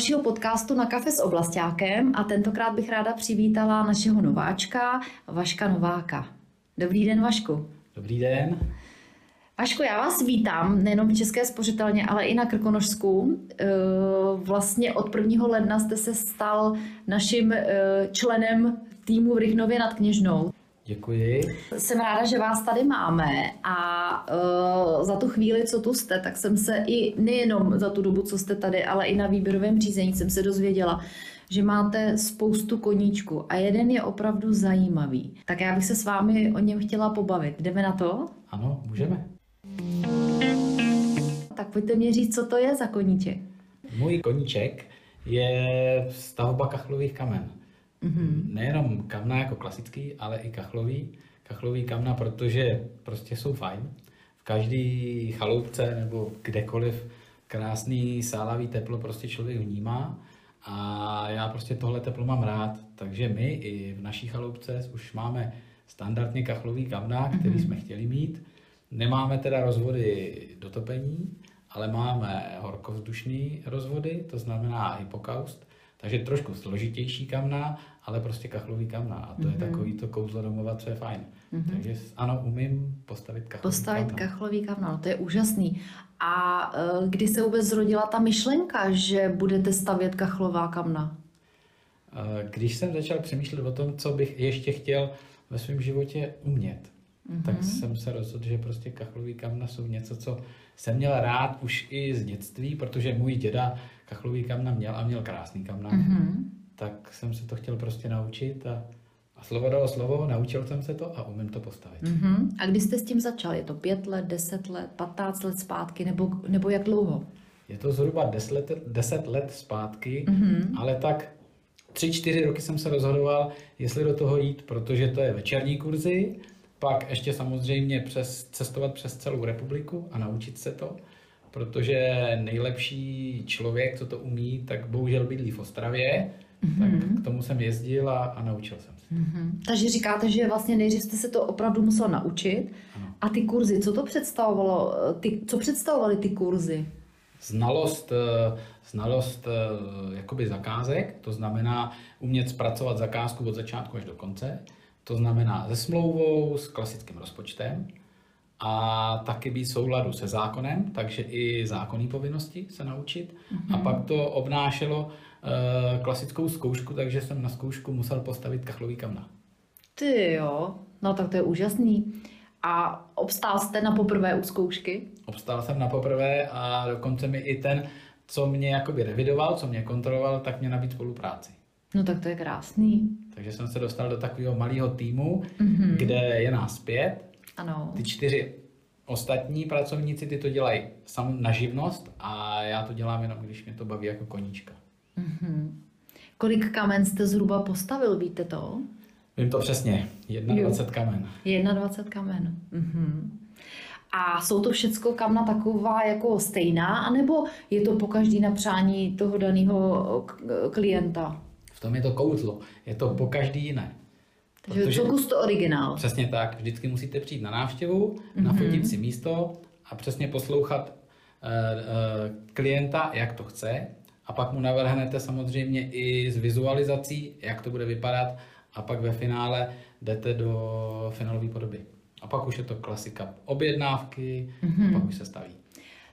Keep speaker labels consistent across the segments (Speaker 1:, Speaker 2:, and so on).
Speaker 1: dalšího podcastu na kafe s oblastákem a tentokrát bych ráda přivítala našeho nováčka, Vaška Nováka. Dobrý den, Vašku.
Speaker 2: Dobrý den.
Speaker 1: Vašku, já vás vítám nejenom v České spořitelně, ale i na Krkonožsku. Eh, vlastně od 1. ledna jste se stal naším eh, členem týmu v Rychnově nad Kněžnou.
Speaker 2: Děkuji.
Speaker 1: Jsem ráda, že vás tady máme a uh, za tu chvíli, co tu jste, tak jsem se i nejenom za tu dobu, co jste tady, ale i na výběrovém řízení jsem se dozvěděla, že máte spoustu koníčků a jeden je opravdu zajímavý. Tak já bych se s vámi o něm chtěla pobavit. Jdeme na to?
Speaker 2: Ano, můžeme.
Speaker 1: Tak pojďte mě říct, co to je za koníček.
Speaker 2: Můj koníček je stavba kachlových kamen. Mm-hmm. Nejenom kamna jako klasický, ale i kachlový. Kachlový kamna, protože prostě jsou fajn. V každý chaloupce nebo kdekoliv krásný sálavý teplo prostě člověk vnímá a já prostě tohle teplo mám rád. Takže my i v naší chaloupce už máme standardně kachlový kamna, který mm-hmm. jsme chtěli mít. Nemáme teda rozvody do topení, ale máme horkovzdušný rozvody, to znamená hypokaust, takže trošku složitější kamna, ale prostě kachlový kamna. A to mm-hmm. je mhm. takový to kouzlo domova, co je fajn. Mm-hmm. Takže ano, umím postavit kachlový
Speaker 1: Postavit kamna. kachlový kamna, no to je úžasný. A uh, kdy se vůbec zrodila ta myšlenka, že budete stavět kachlová kamna?
Speaker 2: Uh, když jsem začal přemýšlet o tom, co bych ještě chtěl ve svém životě umět, mm-hmm. tak jsem se rozhodl, že prostě kachlový kamna jsou něco, co jsem měl rád už i z dětství, protože můj děda kachlový kamna měl a měl krásný kamna. Mm-hmm. Tak jsem se to chtěl prostě naučit a, a slovo dalo slovo, naučil jsem se to a umím to postavit.
Speaker 1: Mm-hmm. A kdy jste s tím začal? Je to pět let, deset let, patnáct let zpátky nebo, nebo jak dlouho?
Speaker 2: Je to zhruba deset let, deset let zpátky, mm-hmm. ale tak tři, čtyři roky jsem se rozhodoval, jestli do toho jít, protože to je večerní kurzy, pak ještě samozřejmě přes, cestovat přes celou republiku a naučit se to protože nejlepší člověk, co to umí, tak bohužel bydlí v Ostravě, mm-hmm. tak k tomu jsem jezdil a, a naučil jsem se.
Speaker 1: Mm-hmm. Takže říkáte, že vlastně nejdřív jste se to opravdu musel naučit. Ano. A ty kurzy, co to představovalo? Ty, co představovaly ty kurzy?
Speaker 2: Znalost, eh, znalost eh, jakoby zakázek, to znamená umět zpracovat zakázku od začátku až do konce, to znamená se smlouvou, s klasickým rozpočtem, a taky být souladu se zákonem, takže i zákonní povinnosti se naučit. Mm-hmm. A mhm. pak to obnášelo uh, klasickou zkoušku, takže jsem na zkoušku musel postavit kachlový kamna.
Speaker 1: Ty jo, no tak to je úžasný. A obstál jste na poprvé u zkoušky?
Speaker 2: Obstál jsem na poprvé a dokonce mi i ten, co mě jakoby revidoval, co mě kontroloval, tak mě nabít spolupráci.
Speaker 1: No tak to je krásný.
Speaker 2: Takže jsem se dostal do takového malého týmu, mm-hmm. kde je nás pět
Speaker 1: ano.
Speaker 2: Ty čtyři ostatní pracovníci ty to dělají sam na živnost a já to dělám jenom, když mě to baví jako koníčka.
Speaker 1: Mm-hmm. Kolik kamen jste zhruba postavil, víte to?
Speaker 2: Vím to přesně, 21 jo. kamen.
Speaker 1: 21 kamen. Mm-hmm. A jsou to všecko kamna taková jako stejná, anebo je to po každý na přání toho daného klienta?
Speaker 2: V tom je to kouzlo. Je to po každý jiné.
Speaker 1: Protože, co to originál.
Speaker 2: Přesně tak. Vždycky musíte přijít na návštěvu, mm-hmm. nafotit si místo a přesně poslouchat uh, uh, klienta, jak to chce. A pak mu navrhnete samozřejmě i s vizualizací, jak to bude vypadat. A pak ve finále jdete do finálové podoby. A pak už je to klasika objednávky, mm-hmm. a pak už se staví.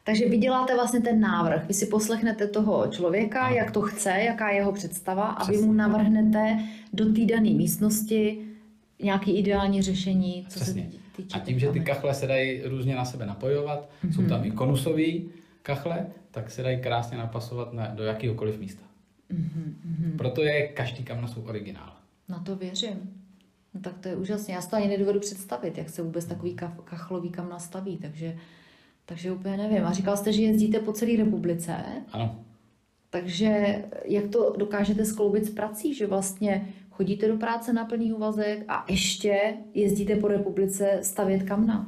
Speaker 1: Takže vy děláte vlastně ten návrh, vy si poslechnete toho člověka, ano. jak to chce, jaká je jeho představa Přesně. a vy mu navrhnete do té dané místnosti nějaký ideální řešení, co
Speaker 2: Přesně. se týče. A tím, že ty kachle se dají různě na sebe napojovat, mm-hmm. jsou tam i konusový kachle, tak se dají krásně napasovat na, do jakéhokoliv místa. Mm-hmm. Proto je každý kamna jsou originál.
Speaker 1: Na to věřím. No tak to je úžasné. Já si to ani nedovedu představit, jak se vůbec takový kachlový kam nastaví, takže takže úplně nevím. A říkal jste, že jezdíte po celé republice.
Speaker 2: Ano.
Speaker 1: Takže jak to dokážete skloubit s prací, že vlastně chodíte do práce na plný úvazek a ještě jezdíte po republice stavět kamna?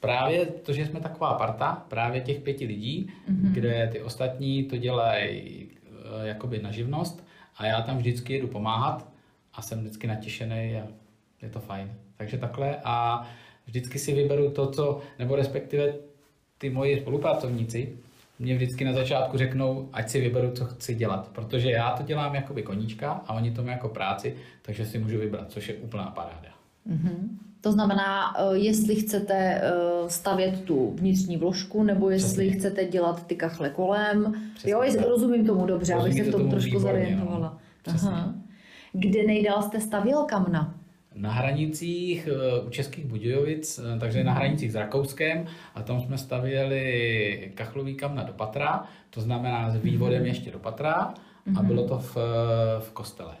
Speaker 2: Právě to, že jsme taková parta, právě těch pěti lidí, mm-hmm. kde ty ostatní to dělají eh, jakoby na živnost a já tam vždycky jedu pomáhat a jsem vždycky natěšený a je to fajn. Takže takhle a vždycky si vyberu to, co, nebo respektive ty moji spolupracovníci mě vždycky na začátku řeknou, ať si vyberu, co chci dělat, protože já to dělám jako koníčka a oni to mají jako práci, takže si můžu vybrat, což je úplná paráda.
Speaker 1: Mm-hmm. To znamená, eh, jestli chcete eh, stavět tu vnitřní vložku, nebo jestli Přesně. chcete dělat ty kachle kolem. Přesně, jo, tak. rozumím tomu dobře, abych se v tom trošku výborně, zorientovala. No. Aha. Kde nejdál jste stavěl kamna?
Speaker 2: Na hranicích eh, u Českých Budějovic, eh, takže na hranicích s Rakouskem a tam jsme stavěli kachlový kamna do patra, to znamená s vývodem ještě do patra a mhm. bylo to v, v kostele.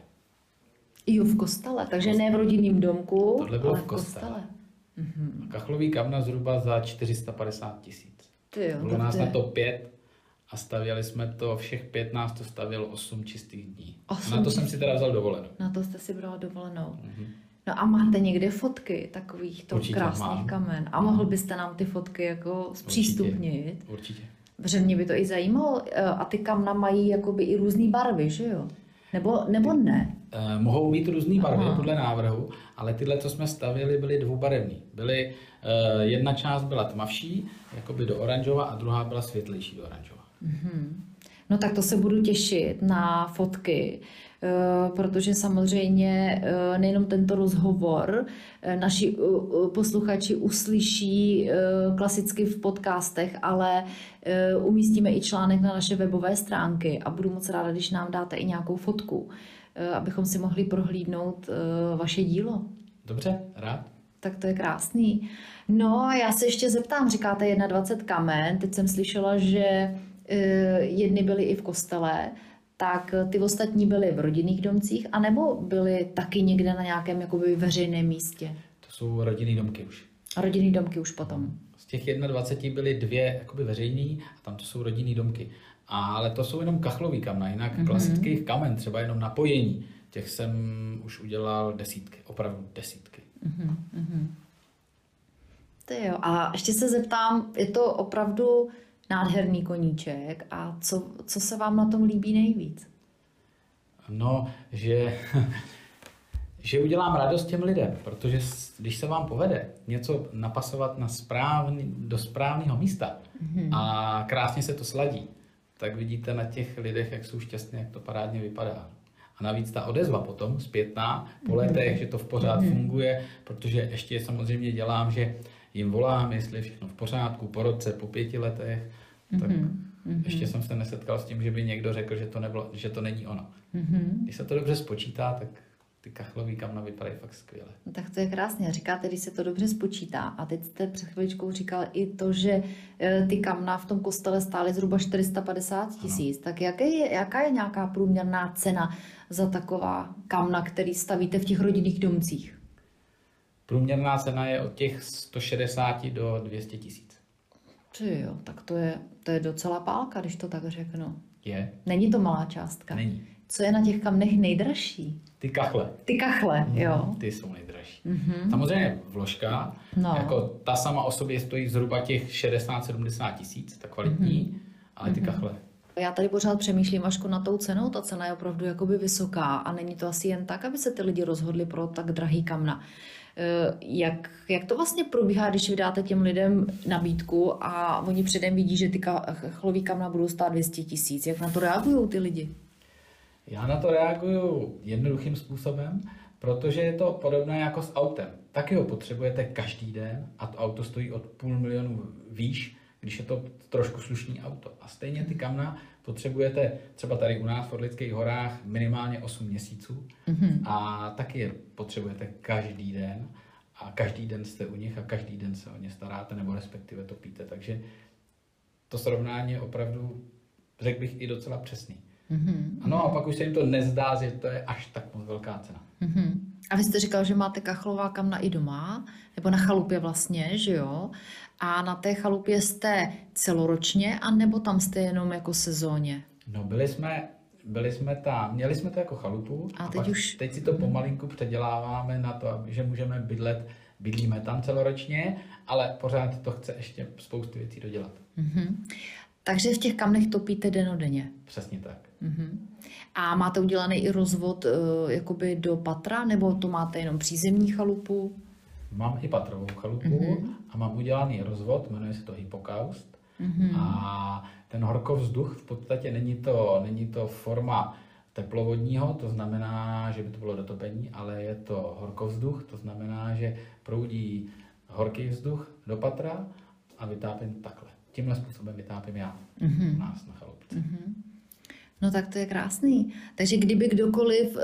Speaker 1: Jo, v kostele, takže ne v rodinném domku,
Speaker 2: Tohle bylo ale v kostele. kostele. Mhm. Kachlový kamna zhruba za 450 tisíc. Bylo nás na to pět a stavěli jsme to, všech pět nás to stavělo 8 čistých dní. 8 na to jsem si teda vzal dovolenou.
Speaker 1: Na to jste si bral dovolenou. Mm-hmm. No a máte někde fotky takových to krásných mám. kamen a mohl byste nám ty fotky jako zpřístupnit?
Speaker 2: Určitě. Určitě.
Speaker 1: Protože mě by to i zajímalo. Eh, a ty kamna mají jakoby i různé barvy, že jo? Nebo, nebo ne?
Speaker 2: Eh, mohou mít různé barvy Aha. podle návrhu, ale tyhle, co jsme stavili, byly dvoubarevné. Byly, eh, jedna část byla tmavší, jakoby do oranžova, a druhá byla světlejší do oranžova. Mm-hmm.
Speaker 1: No tak to se budu těšit na fotky. Eh, protože samozřejmě eh, nejenom tento rozhovor eh, naši posluchači uslyší klasicky v podcastech, ale umístíme i článek na naše webové stránky a budu moc ráda, když nám dáte i nějakou fotku, abychom si mohli prohlídnout vaše dílo.
Speaker 2: Dobře, rád.
Speaker 1: Tak to je krásný. No a já se ještě zeptám, říkáte 21 kamen, teď jsem slyšela, že jedny byly i v kostele, tak ty ostatní byly v rodinných domcích, anebo byly taky někde na nějakém jakoby veřejném místě?
Speaker 2: To jsou rodinný domky už.
Speaker 1: A rodinný domky už potom?
Speaker 2: Z těch 21 byly dvě jakoby veřejný a tam to jsou rodinný domky. Ale to jsou jenom kachlový kamna, jinak mm-hmm. klasických kamen, třeba jenom napojení. Těch jsem už udělal desítky, opravdu desítky. Mm-hmm.
Speaker 1: Ty jo, a ještě se zeptám, je to opravdu nádherný koníček a co, co se vám na tom líbí nejvíc?
Speaker 2: No, že, že udělám radost těm lidem, protože když se vám povede něco napasovat na správný, do správného místa mm-hmm. a krásně se to sladí, tak vidíte na těch lidech, jak jsou šťastní, jak to parádně vypadá. A navíc ta odezva potom, zpětná, po letech, mm-hmm. že to v pořád mm-hmm. funguje, protože ještě samozřejmě dělám, že jim volám, jestli je všechno v pořádku, po roce, po pěti letech, tak mm-hmm. ještě jsem se nesetkal s tím, že by někdo řekl, že to, nebylo, že to není ono. Mm-hmm. Když se to dobře spočítá, tak ty kachlový kamna vypadají fakt skvěle.
Speaker 1: No, tak to je krásně. Říkáte, když se to dobře spočítá. A teď jste před chviličkou říkal i to, že e, ty kamna v tom kostele stály zhruba 450 tisíc. Tak jaké je, jaká je nějaká průměrná cena za taková kamna, který stavíte v těch rodinných domcích?
Speaker 2: Průměrná cena je od těch 160 do 200 tisíc.
Speaker 1: Ty jo, tak to je, to je docela pálka, když to tak řeknu.
Speaker 2: Je.
Speaker 1: Není to malá částka.
Speaker 2: Není.
Speaker 1: Co je na těch kamnech nejdražší?
Speaker 2: Ty kachle.
Speaker 1: Ty kachle, mm, jo.
Speaker 2: Ty jsou nejdražší. Mm-hmm. Samozřejmě vložka, no. jako ta sama o sobě stojí zhruba těch 60-70 tisíc, ta kvalitní, mm-hmm. ale ty mm-hmm. kachle.
Speaker 1: Já tady pořád přemýšlím Ašku na tou cenou, ta cena je opravdu jakoby vysoká a není to asi jen tak, aby se ty lidi rozhodli pro tak drahý kamna. Eh, jak, jak to vlastně probíhá, když vydáte těm lidem nabídku a oni předem vidí, že ty chlový kamna budou stát 200 tisíc? Jak na to reagují ty lidi?
Speaker 2: Já na to reaguju jednoduchým způsobem, protože je to podobné jako s autem. Taky ho potřebujete každý den a to auto stojí od půl milionu výš, když je to trošku slušný auto. A stejně ty kamna potřebujete třeba tady u nás v Orlických horách minimálně 8 měsíců mm-hmm. a taky je potřebujete každý den a každý den jste u nich a každý den se o ně staráte nebo respektive topíte. Takže to srovnání je opravdu, řekl bych, i docela přesný. Mm-hmm. Ano, a pak už se jim to nezdá, že to je až tak moc velká cena. Mm-hmm.
Speaker 1: A vy jste říkal, že máte kachlová kamna i doma, nebo na chalupě vlastně, že jo? A na té chalupě jste celoročně, a nebo tam jste jenom jako sezóně?
Speaker 2: No byli jsme, byli jsme tam, měli jsme to jako chalupu a, a teď, už... teď si to pomalinku předěláváme na to, že můžeme bydlet, bydlíme tam celoročně, ale pořád to chce ještě spoustu věcí dodělat. Mm-hmm.
Speaker 1: Takže v těch kamnech topíte denodenně?
Speaker 2: Přesně tak.
Speaker 1: Mm-hmm. A máte udělaný i rozvod uh, jakoby do patra, nebo to máte jenom přízemní chalupu?
Speaker 2: Mám i patrovou chalupu mm-hmm. a mám udělaný rozvod, jmenuje se to Hypokaust. Mm-hmm. A ten horkovzduch v podstatě není to, není to forma teplovodního, to znamená, že by to bylo dotopení, ale je to horkovzduch, to znamená, že proudí horký vzduch do patra a vytápím takhle. Tímhle způsobem vytápím já mm-hmm. nás na chalupce. Mm-hmm.
Speaker 1: No tak to je krásný. Takže kdyby kdokoliv eh,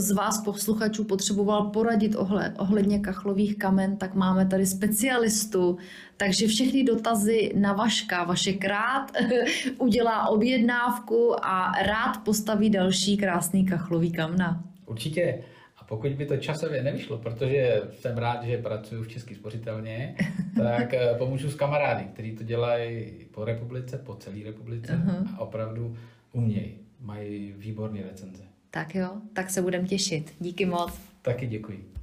Speaker 1: z vás posluchačů potřeboval poradit ohledně kachlových kamen, tak máme tady specialistu. Takže všechny dotazy na Vaška. Vašek rád udělá objednávku a rád postaví další krásný kachlový kamna.
Speaker 2: Určitě. Pokud by to časově nevyšlo, protože jsem rád, že pracuji v České spořitelně, tak eh, pomůžu s kamarády, kteří to dělají po republice, po celé republice uh-huh. a opravdu umějí. Mají výborné recenze.
Speaker 1: Tak jo, tak se budem těšit. Díky moc.
Speaker 2: Taky děkuji.